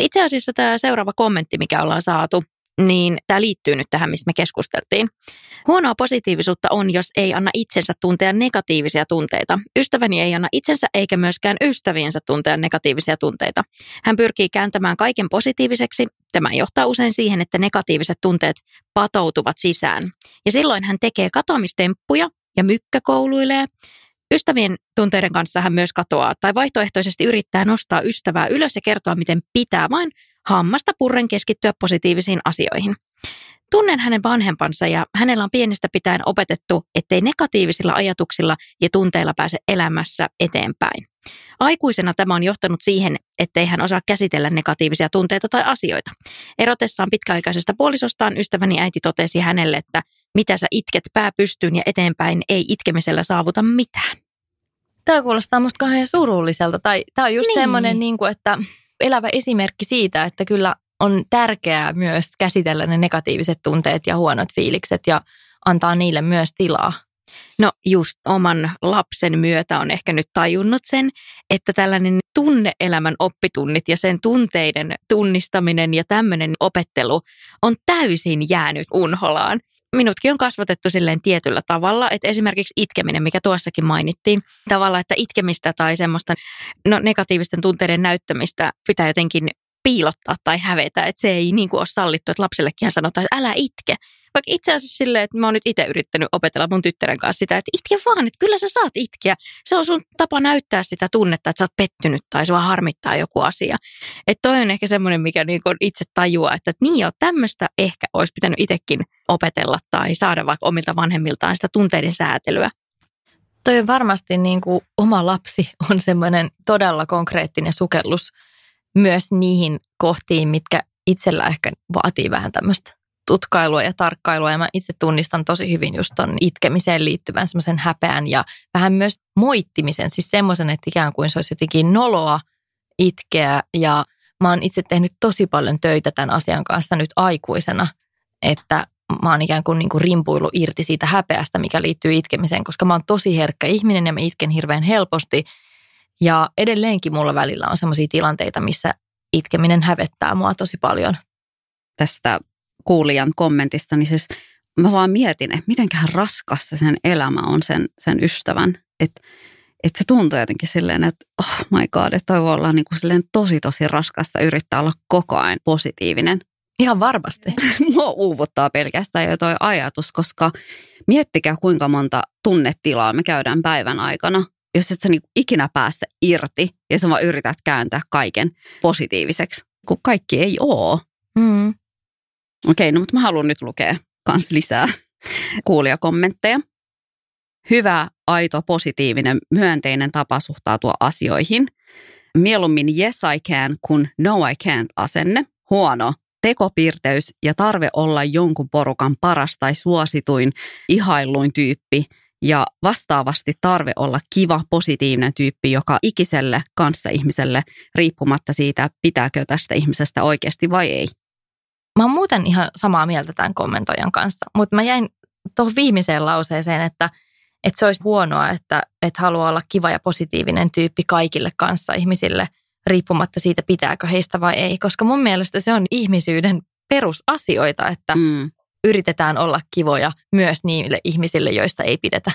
Itse asiassa tämä seuraava kommentti, mikä ollaan saatu, niin tämä liittyy nyt tähän, missä me keskusteltiin. Huonoa positiivisuutta on, jos ei anna itsensä tuntea negatiivisia tunteita. Ystäväni ei anna itsensä eikä myöskään ystäviensä tuntea negatiivisia tunteita. Hän pyrkii kääntämään kaiken positiiviseksi. Tämä johtaa usein siihen, että negatiiviset tunteet patoutuvat sisään. Ja silloin hän tekee katoamistemppuja ja mykkäkouluilee. Ystävien tunteiden kanssa hän myös katoaa tai vaihtoehtoisesti yrittää nostaa ystävää ylös ja kertoa, miten pitää vain hammasta purren keskittyä positiivisiin asioihin. Tunnen hänen vanhempansa ja hänellä on pienestä pitäen opetettu, ettei negatiivisilla ajatuksilla ja tunteilla pääse elämässä eteenpäin. Aikuisena tämä on johtanut siihen, ettei hän osaa käsitellä negatiivisia tunteita tai asioita. Erotessaan pitkäaikaisesta puolisostaan ystäväni äiti totesi hänelle, että mitä sä itket pää pystyyn ja eteenpäin, ei itkemisellä saavuta mitään. Tämä kuulostaa musta kauhean surulliselta. Tai tämä on just niin. semmoinen, niin kuin, että elävä esimerkki siitä, että kyllä on tärkeää myös käsitellä ne negatiiviset tunteet ja huonot fiilikset ja antaa niille myös tilaa. No just oman lapsen myötä on ehkä nyt tajunnut sen, että tällainen tunneelämän oppitunnit ja sen tunteiden tunnistaminen ja tämmöinen opettelu on täysin jäänyt unholaan minutkin on kasvatettu silleen tietyllä tavalla, että esimerkiksi itkeminen, mikä tuossakin mainittiin, tavalla, että itkemistä tai semmoista no, negatiivisten tunteiden näyttämistä pitää jotenkin piilottaa tai hävetä, että se ei niin kuin ole sallittu, että lapsellekin sanotaan, että älä itke. Vaikka itse asiassa silleen, että mä oon nyt itse yrittänyt opetella mun tyttären kanssa sitä, että itke vaan, että kyllä sä saat itkeä. Se on sun tapa näyttää sitä tunnetta, että sä oot pettynyt tai sua harmittaa joku asia. Että toi on ehkä semmoinen, mikä niin itse tajuaa, että niin joo, tämmöistä ehkä olisi pitänyt itsekin opetella tai saada vaikka omilta vanhemmiltaan sitä tunteiden säätelyä. Toi on varmasti niin kuin oma lapsi on semmoinen todella konkreettinen sukellus myös niihin kohtiin, mitkä itsellä ehkä vaatii vähän tämmöistä tutkailua ja tarkkailua. Ja mä itse tunnistan tosi hyvin just ton itkemiseen liittyvän semmoisen häpeän ja vähän myös moittimisen. Siis semmoisen, että ikään kuin se olisi jotenkin noloa itkeä. Ja mä oon itse tehnyt tosi paljon töitä tämän asian kanssa nyt aikuisena, että mä oon ikään kuin, niin kuin rimpuillut irti siitä häpeästä, mikä liittyy itkemiseen, koska mä oon tosi herkkä ihminen ja mä itken hirveän helposti. Ja edelleenkin mulla välillä on sellaisia tilanteita, missä itkeminen hävettää mua tosi paljon. Tästä kuulijan kommentista, niin siis mä vaan mietin, että mitenköhän raskassa sen elämä on sen, sen ystävän. Että että se tuntuu jotenkin silleen, että oh my god, että toi voi olla niin kuin silleen tosi tosi raskasta yrittää olla koko ajan positiivinen. Ihan varmasti. (laughs) Mua uuvuttaa pelkästään jo toi ajatus, koska miettikää kuinka monta tunnetilaa me käydään päivän aikana. Jos et sä niin ikinä päästä irti ja sä vaan yrität kääntää kaiken positiiviseksi, kun kaikki ei oo. Mm. Okei, no mutta mä haluan nyt lukea kans lisää kuulijakommentteja. Hyvä, aito, positiivinen, myönteinen tapa suhtautua asioihin. Mieluummin yes I can kuin no I can't asenne. Huono, tekopirteys ja tarve olla jonkun porukan paras tai suosituin, ihailluin tyyppi ja vastaavasti tarve olla kiva, positiivinen tyyppi joka ikiselle kanssaihmiselle riippumatta siitä, pitääkö tästä ihmisestä oikeasti vai ei. Mä oon muuten ihan samaa mieltä tämän kommentoijan kanssa, mutta mä jäin tuohon viimeiseen lauseeseen, että, että se olisi huonoa, että, että haluaa olla kiva ja positiivinen tyyppi kaikille kanssa ihmisille, riippumatta siitä pitääkö heistä vai ei. Koska mun mielestä se on ihmisyyden perusasioita, että mm. yritetään olla kivoja myös niille ihmisille, joista ei pidetä.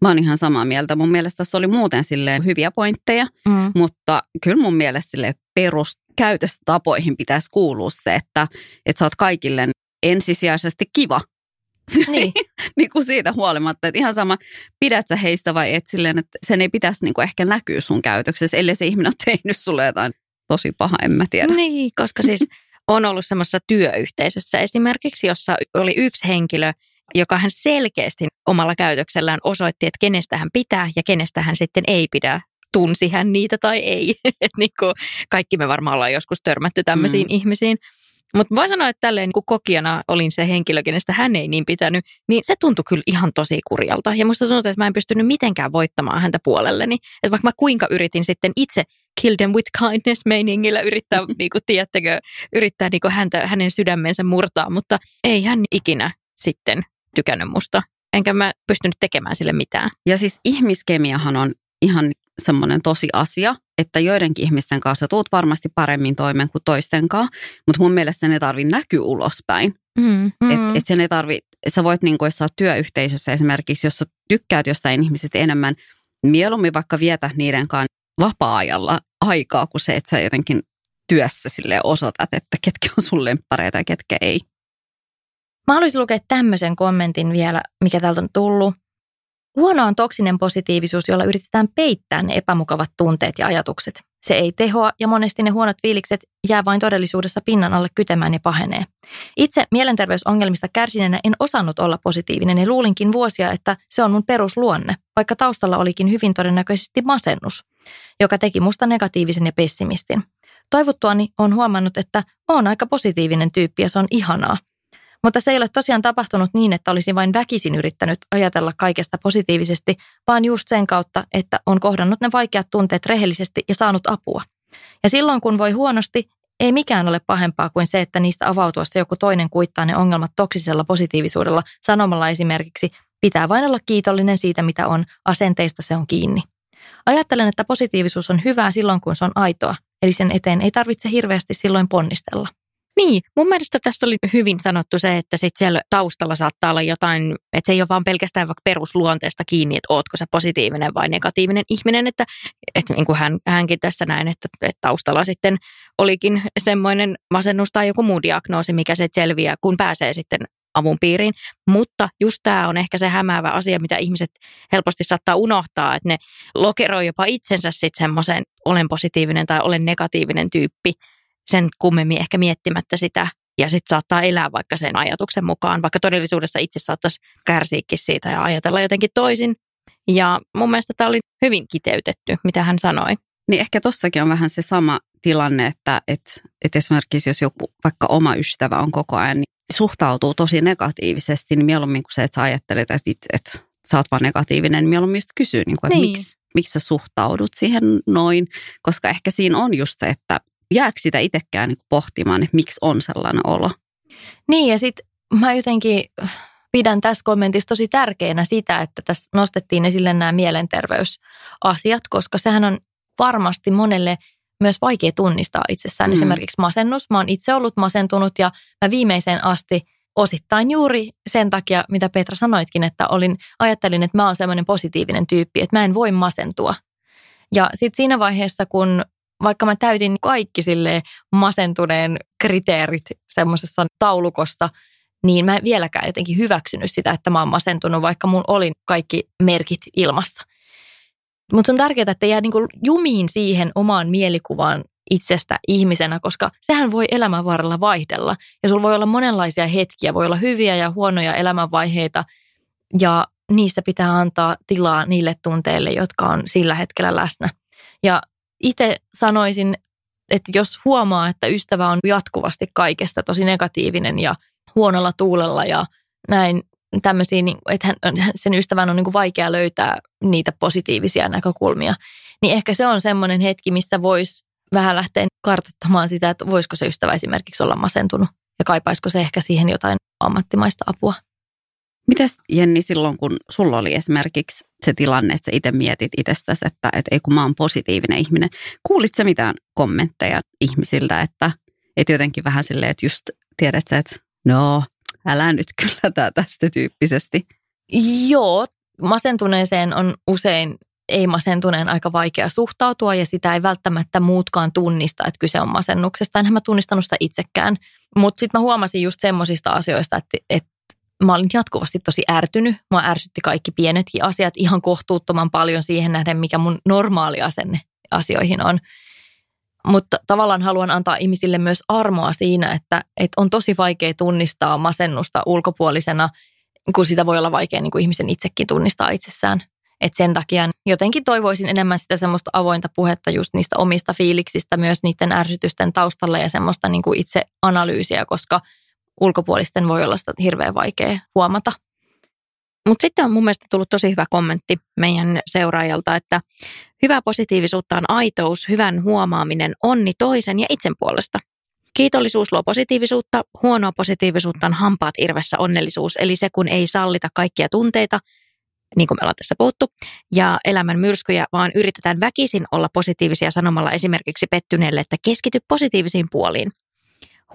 Mä oon ihan samaa mieltä. Mun mielestä tässä oli muuten silleen hyviä pointteja, mm. mutta kyllä mun mielestä sille peruskäytöstapoihin pitäisi kuulua se, että, että sä oot kaikille ensisijaisesti kiva. Niin. (laughs) niin kuin siitä huolimatta, että ihan sama, pidät sä heistä vai et silleen, että sen ei pitäisi niin kuin ehkä näkyä sun käytöksessä, ellei se ihminen ole (laughs) tehnyt sulle jotain tosi paha, en mä tiedä. Niin, koska siis (laughs) on ollut semmoisessa työyhteisössä esimerkiksi, jossa oli yksi henkilö, joka hän selkeästi omalla käytöksellään osoitti, että kenestä hän pitää ja kenestä hän sitten ei pidä. Tunsi hän niitä tai ei. (laughs) Et niin kuin kaikki me varmaan ollaan joskus törmätty tämmöisiin mm. ihmisiin. Mutta voin sanoa, että tälleen kun kokijana olin se henkilö, kenestä hän ei niin pitänyt, niin se tuntui kyllä ihan tosi kurjalta. Ja musta tuntui, että mä en pystynyt mitenkään voittamaan häntä puolelleni. Että vaikka mä kuinka yritin sitten itse kill them with kindness meiningillä yrittää, (laughs) niin kuin, tiedättekö, yrittää niin kuin häntä, hänen sydämensä murtaa, mutta ei hän ikinä sitten tykännyt musta. Enkä mä pystynyt tekemään sille mitään. Ja siis ihmiskemiahan on ihan semmoinen tosi asia, että joidenkin ihmisten kanssa tuut varmasti paremmin toimeen kuin toisten kanssa, mutta mun mielestä ne tarvii näkyä ulospäin. Mm, mm. Et, et sen ei tarvi, sä voit niin kuin, jos sä oot työyhteisössä esimerkiksi, jos sä tykkäät jostain ihmisistä enemmän, mieluummin vaikka vietä niiden kanssa vapaa-ajalla aikaa kuin se, että sä jotenkin työssä sille osoitat, että ketkä on sun lemppareita ja ketkä ei. Mä haluaisin lukea tämmöisen kommentin vielä, mikä täältä on tullut. Huono on toksinen positiivisuus, jolla yritetään peittää ne epämukavat tunteet ja ajatukset. Se ei tehoa ja monesti ne huonot fiilikset jää vain todellisuudessa pinnan alle kytemään ja pahenee. Itse mielenterveysongelmista kärsineenä en osannut olla positiivinen ja luulinkin vuosia, että se on mun perusluonne, vaikka taustalla olikin hyvin todennäköisesti masennus, joka teki musta negatiivisen ja pessimistin. Toivottuani on huomannut, että on aika positiivinen tyyppi ja se on ihanaa. Mutta se ei ole tosiaan tapahtunut niin, että olisin vain väkisin yrittänyt ajatella kaikesta positiivisesti, vaan just sen kautta, että on kohdannut ne vaikeat tunteet rehellisesti ja saanut apua. Ja silloin kun voi huonosti, ei mikään ole pahempaa kuin se, että niistä avautuessa joku toinen kuittaa ne ongelmat toksisella positiivisuudella sanomalla esimerkiksi, pitää vain olla kiitollinen siitä, mitä on, asenteista se on kiinni. Ajattelen, että positiivisuus on hyvää silloin, kun se on aitoa, eli sen eteen ei tarvitse hirveästi silloin ponnistella. Niin, mun mielestä tässä oli hyvin sanottu se, että sit siellä taustalla saattaa olla jotain, että se ei ole vaan pelkästään vaikka perusluonteesta kiinni, että ootko sä positiivinen vai negatiivinen ihminen, että, että niin kuin hän, hänkin tässä näin, että, että taustalla sitten olikin semmoinen masennus tai joku muu diagnoosi, mikä se selviää, kun pääsee sitten avun piiriin. Mutta just tämä on ehkä se hämäävä asia, mitä ihmiset helposti saattaa unohtaa, että ne lokeroi jopa itsensä sitten semmoisen olen positiivinen tai olen negatiivinen tyyppi sen kummemmin ehkä miettimättä sitä ja sitten saattaa elää vaikka sen ajatuksen mukaan, vaikka todellisuudessa itse saattaisi kärsiäkin siitä ja ajatella jotenkin toisin. Ja mun mielestä tämä oli hyvin kiteytetty, mitä hän sanoi. Niin ehkä tossakin on vähän se sama tilanne, että, että, että esimerkiksi jos joku vaikka oma ystävä on koko ajan, niin suhtautuu tosi negatiivisesti, niin mieluummin kuin se, että sä ajattelet, että, että sä oot vaan negatiivinen, niin mieluummin just kysyy, niin kuin, että niin. miksi, miksi sä suhtaudut siihen noin, koska ehkä siinä on just se, että jääkö sitä itsekään niin pohtimaan, että miksi on sellainen olo. Niin ja sitten mä jotenkin pidän tässä kommentissa tosi tärkeänä sitä, että tässä nostettiin esille nämä mielenterveysasiat, koska sehän on varmasti monelle myös vaikea tunnistaa itsessään. Mm. Esimerkiksi masennus. Mä oon itse ollut masentunut ja mä viimeiseen asti osittain juuri sen takia, mitä Petra sanoitkin, että olin, ajattelin, että mä oon semmoinen positiivinen tyyppi, että mä en voi masentua. Ja sitten siinä vaiheessa, kun vaikka mä täytin kaikki sille masentuneen kriteerit semmoisessa taulukossa, niin mä en vieläkään jotenkin hyväksynyt sitä, että mä oon masentunut, vaikka mun oli kaikki merkit ilmassa. Mutta on tärkeää, että jää niinku jumiin siihen omaan mielikuvaan itsestä ihmisenä, koska sehän voi elämän varrella vaihdella. Ja sulla voi olla monenlaisia hetkiä, voi olla hyviä ja huonoja elämänvaiheita, ja niissä pitää antaa tilaa niille tunteille, jotka on sillä hetkellä läsnä. Ja itse sanoisin, että jos huomaa, että ystävä on jatkuvasti kaikesta tosi negatiivinen ja huonolla tuulella ja näin tämmöisiä, niin että hän, sen ystävän on niin kuin vaikea löytää niitä positiivisia näkökulmia, niin ehkä se on semmoinen hetki, missä voisi vähän lähteä kartoittamaan sitä, että voisiko se ystävä esimerkiksi olla masentunut ja kaipaisiko se ehkä siihen jotain ammattimaista apua. Mitäs Jenni silloin, kun sulla oli esimerkiksi se tilanne, että sä itse mietit itsestäsi, että, että ei kun mä oon positiivinen ihminen. Kuulitko mitään kommentteja ihmisiltä, että, että jotenkin vähän silleen, että just tiedät sä, että no, älä nyt kyllä tää tästä tyyppisesti. Joo, masentuneeseen on usein ei-masentuneen aika vaikea suhtautua ja sitä ei välttämättä muutkaan tunnista, että kyse on masennuksesta. Enhän mä tunnistanut sitä itsekään. Mutta sitten mä huomasin just semmoisista asioista, että, että mä olin jatkuvasti tosi ärtynyt. Mä ärsytti kaikki pienetkin asiat ihan kohtuuttoman paljon siihen nähden, mikä mun normaali asenne asioihin on. Mutta tavallaan haluan antaa ihmisille myös armoa siinä, että, että on tosi vaikea tunnistaa masennusta ulkopuolisena, kun sitä voi olla vaikea niin kuin ihmisen itsekin tunnistaa itsessään. Et sen takia jotenkin toivoisin enemmän sitä semmoista avointa puhetta just niistä omista fiiliksistä, myös niiden ärsytysten taustalla ja semmoista niin kuin itse analyysiä, koska ulkopuolisten voi olla sitä hirveän vaikea huomata. Mutta sitten on mun mielestä tullut tosi hyvä kommentti meidän seuraajalta, että hyvä positiivisuutta on aitous, hyvän huomaaminen, onni toisen ja itsen puolesta. Kiitollisuus luo positiivisuutta, huonoa positiivisuutta on hampaat irvessä onnellisuus, eli se kun ei sallita kaikkia tunteita, niin kuin me ollaan tässä puhuttu, ja elämän myrskyjä, vaan yritetään väkisin olla positiivisia sanomalla esimerkiksi pettyneelle, että keskity positiivisiin puoliin.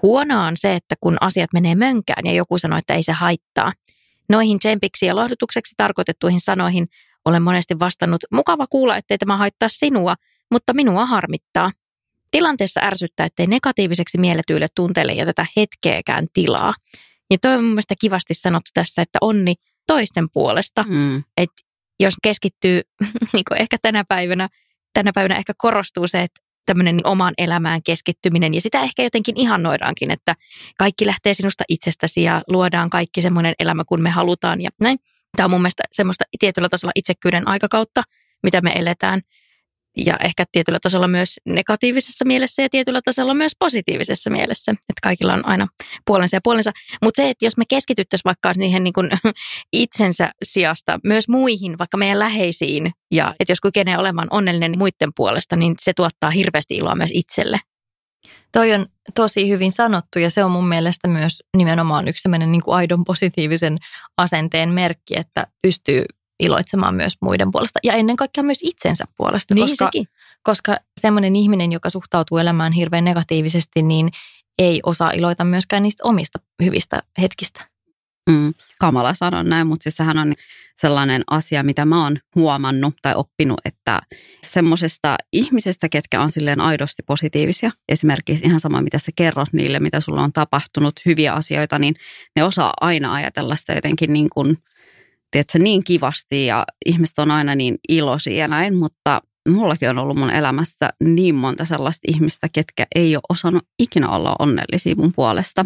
Huonoa on se, että kun asiat menee mönkään ja joku sanoo, että ei se haittaa. Noihin tsempiksi ja lohdutukseksi tarkoitettuihin sanoihin olen monesti vastannut, mukava kuulla, ettei tämä haittaa sinua, mutta minua harmittaa. Tilanteessa ärsyttää, ettei negatiiviseksi mieletyille tunteille jätetä hetkeäkään tilaa. Ja toi on mun mielestä kivasti sanottu tässä, että onni toisten puolesta. Mm. Että jos keskittyy, (laughs) niin kuin ehkä tänä päivänä, tänä päivänä ehkä korostuu se, että tämmöinen omaan elämään keskittyminen. Ja sitä ehkä jotenkin ihannoidaankin, että kaikki lähtee sinusta itsestäsi ja luodaan kaikki semmoinen elämä kuin me halutaan. Ja näin. Tämä on mun mielestä semmoista tietyllä tasolla itsekyyden aikakautta, mitä me eletään ja ehkä tietyllä tasolla myös negatiivisessa mielessä ja tietyllä tasolla myös positiivisessa mielessä. Että kaikilla on aina puolensa ja puolensa. Mutta se, että jos me keskityttäisiin vaikka siihen niin kuin (laughs) itsensä sijasta myös muihin, vaikka meidän läheisiin, ja että jos kykenee olemaan onnellinen niin muiden puolesta, niin se tuottaa hirveästi iloa myös itselle. Toi on tosi hyvin sanottu ja se on mun mielestä myös nimenomaan yksi sellainen niin kuin aidon positiivisen asenteen merkki, että pystyy iloitsemaan myös muiden puolesta ja ennen kaikkea myös itsensä puolesta. Niin koska, sekin. koska semmoinen ihminen, joka suhtautuu elämään hirveän negatiivisesti, niin ei osaa iloita myöskään niistä omista hyvistä hetkistä. Mm, kamala sanon näin, mutta siis sehän on sellainen asia, mitä mä oon huomannut tai oppinut, että semmoisesta ihmisestä, ketkä on silleen aidosti positiivisia, esimerkiksi ihan sama, mitä sä kerrot niille, mitä sulla on tapahtunut, hyviä asioita, niin ne osaa aina ajatella sitä jotenkin niin kuin, tiedätkö, niin kivasti ja ihmiset on aina niin iloisia ja näin, mutta mullakin on ollut mun elämässä niin monta sellaista ihmistä, ketkä ei ole osannut ikinä olla onnellisia mun puolesta.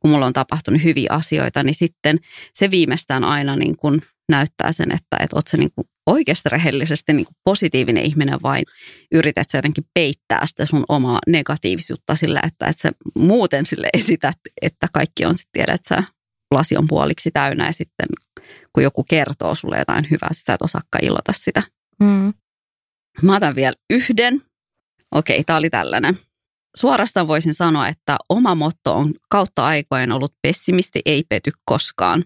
Kun mulla on tapahtunut hyviä asioita, niin sitten se viimeistään aina niin kuin näyttää sen, että, että oot se niin kuin oikeasti rehellisesti niin kuin positiivinen ihminen vai yrität sä jotenkin peittää sitä sun omaa negatiivisuutta sillä, että, että sä muuten sille esität, että kaikki on sitten tiedät, että sä lasi on puoliksi täynnä ja sitten kun joku kertoo sulle jotain hyvää, sit sä et osakkaan ilota sitä. Mm. Mä otan vielä yhden. Okei, tämä oli tällainen. Suorastaan voisin sanoa, että oma motto on kautta aikojen ollut pessimisti ei pety koskaan.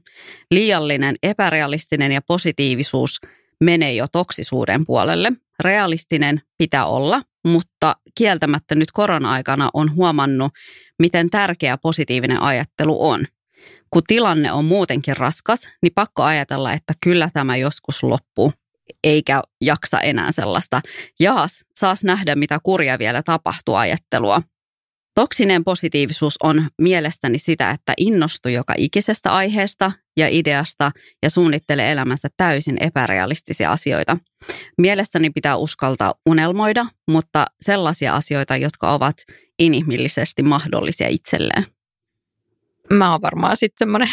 Liiallinen, epärealistinen ja positiivisuus menee jo toksisuuden puolelle. Realistinen pitää olla, mutta kieltämättä nyt korona-aikana on huomannut, miten tärkeä positiivinen ajattelu on. Kun tilanne on muutenkin raskas, niin pakko ajatella, että kyllä tämä joskus loppuu eikä jaksa enää sellaista, jaas, saas nähdä mitä kurja vielä tapahtuu ajattelua. Toksinen positiivisuus on mielestäni sitä, että innostuu joka ikisestä aiheesta ja ideasta ja suunnittelee elämänsä täysin epärealistisia asioita. Mielestäni pitää uskaltaa unelmoida, mutta sellaisia asioita, jotka ovat inhimillisesti mahdollisia itselleen. Mä oon varmaan sitten semmoinen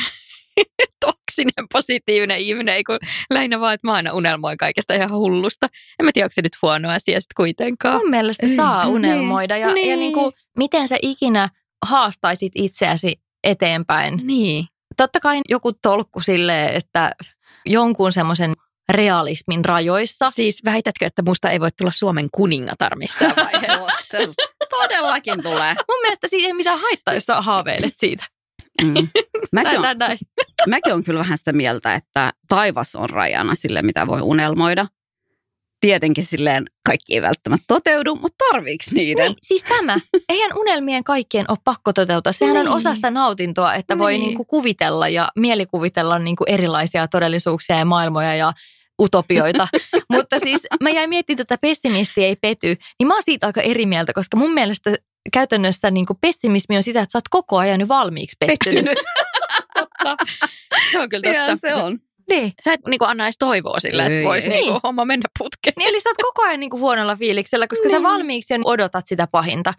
(laughs) toksinen, positiivinen ihminen, kun lähinnä vaan, että mä aina unelmoin kaikesta ihan hullusta. En mä tiedä, onko se nyt huono asia sitten kuitenkaan. Mun mielestä saa niin. unelmoida ja, niin. ja niin kuin, miten sä ikinä haastaisit itseäsi eteenpäin. Niin. Totta kai joku tolkku silleen, että jonkun semmoisen realismin rajoissa. Siis väitätkö, että musta ei voi tulla Suomen kuningatar missään (laughs) vaiheessa? Todellakin tulee. Mun mielestä siitä ei mitään haittaa, jos haaveilet siitä. Mm. Mäkin, on, (laughs) mäkin on kyllä vähän sitä mieltä, että taivas on rajana sille, mitä voi unelmoida. Tietenkin silleen kaikki ei välttämättä toteudu, mutta tarviiks niiden? Niin, siis tämä. Eihän unelmien kaikkien ole pakko toteutua. Sehän niin. on osa sitä nautintoa, että niin. voi niinku kuvitella ja mielikuvitella niinku erilaisia todellisuuksia ja maailmoja ja utopioita. (laughs) Mutta siis mä jäin miettimään tätä pessimisti ei pety, niin mä oon siitä aika eri mieltä, koska mun mielestä käytännössä niin kuin pessimismi on sitä, että sä oot koko ajan jo valmiiksi pettynyt. pettynyt. (laughs) totta. Se on kyllä totta. Ja, se on. Niin. Sä et niin kuin anna edes toivoa sillä, että voisi niin. niin homma mennä putkeen. Niin, eli sä oot koko ajan niin kuin huonolla fiiliksellä, koska niin. sä valmiiksi jo odotat sitä pahinta.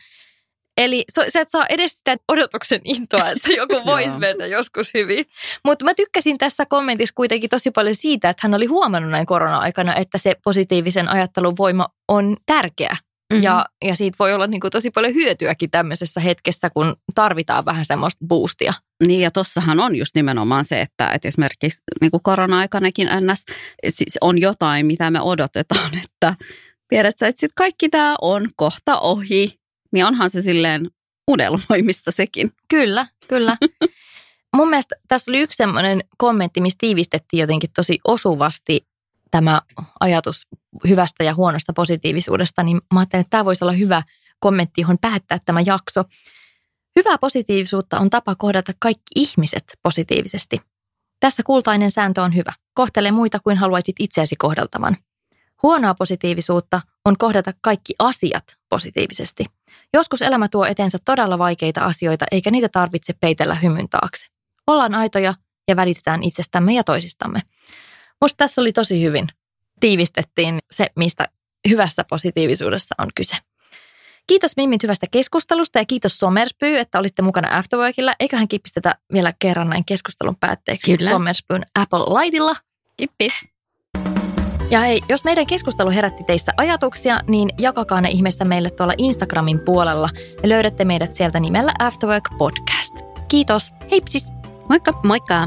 Eli sä et saa edes sitä odotuksen intoa, että joku (laughs) voisi mennä joskus hyvin. Mutta mä tykkäsin tässä kommentissa kuitenkin tosi paljon siitä, että hän oli huomannut näin korona-aikana, että se positiivisen ajattelun voima on tärkeä. Mm-hmm. Ja, ja siitä voi olla niin kuin tosi paljon hyötyäkin tämmöisessä hetkessä, kun tarvitaan vähän semmoista boostia. Niin ja tossahan on just nimenomaan se, että, että esimerkiksi niin kuin korona-aikanakin ns. Siis on jotain, mitä me odotetaan, (laughs) että tiedätkö, että sit kaikki tämä on kohta ohi, niin onhan se silleen unelmoimista sekin. Kyllä, kyllä. (laughs) Mun mielestä tässä oli yksi semmoinen kommentti, missä tiivistettiin jotenkin tosi osuvasti tämä ajatus hyvästä ja huonosta positiivisuudesta, niin mä ajattelin, että tämä voisi olla hyvä kommentti, johon päättää tämä jakso. Hyvää positiivisuutta on tapa kohdata kaikki ihmiset positiivisesti. Tässä kultainen sääntö on hyvä. Kohtele muita kuin haluaisit itseäsi kohdeltavan. Huonoa positiivisuutta on kohdata kaikki asiat positiivisesti. Joskus elämä tuo eteensä todella vaikeita asioita, eikä niitä tarvitse peitellä hymyn taakse. Ollaan aitoja ja välitetään itsestämme ja toisistamme. Musta tässä oli tosi hyvin. Tiivistettiin se, mistä hyvässä positiivisuudessa on kyse. Kiitos Mimmit hyvästä keskustelusta ja kiitos Somerspy, että olitte mukana Afterworkilla. Eiköhän kippistetä vielä kerran näin keskustelun päätteeksi Kyllä. Somerspyn Apple Lightilla. Kippis. Ja hei, jos meidän keskustelu herätti teissä ajatuksia, niin jakakaa ne ihmeessä meille tuolla Instagramin puolella. Ja löydätte meidät sieltä nimellä Afterwork Podcast. Kiitos, heipsis! Moikka! Moikka!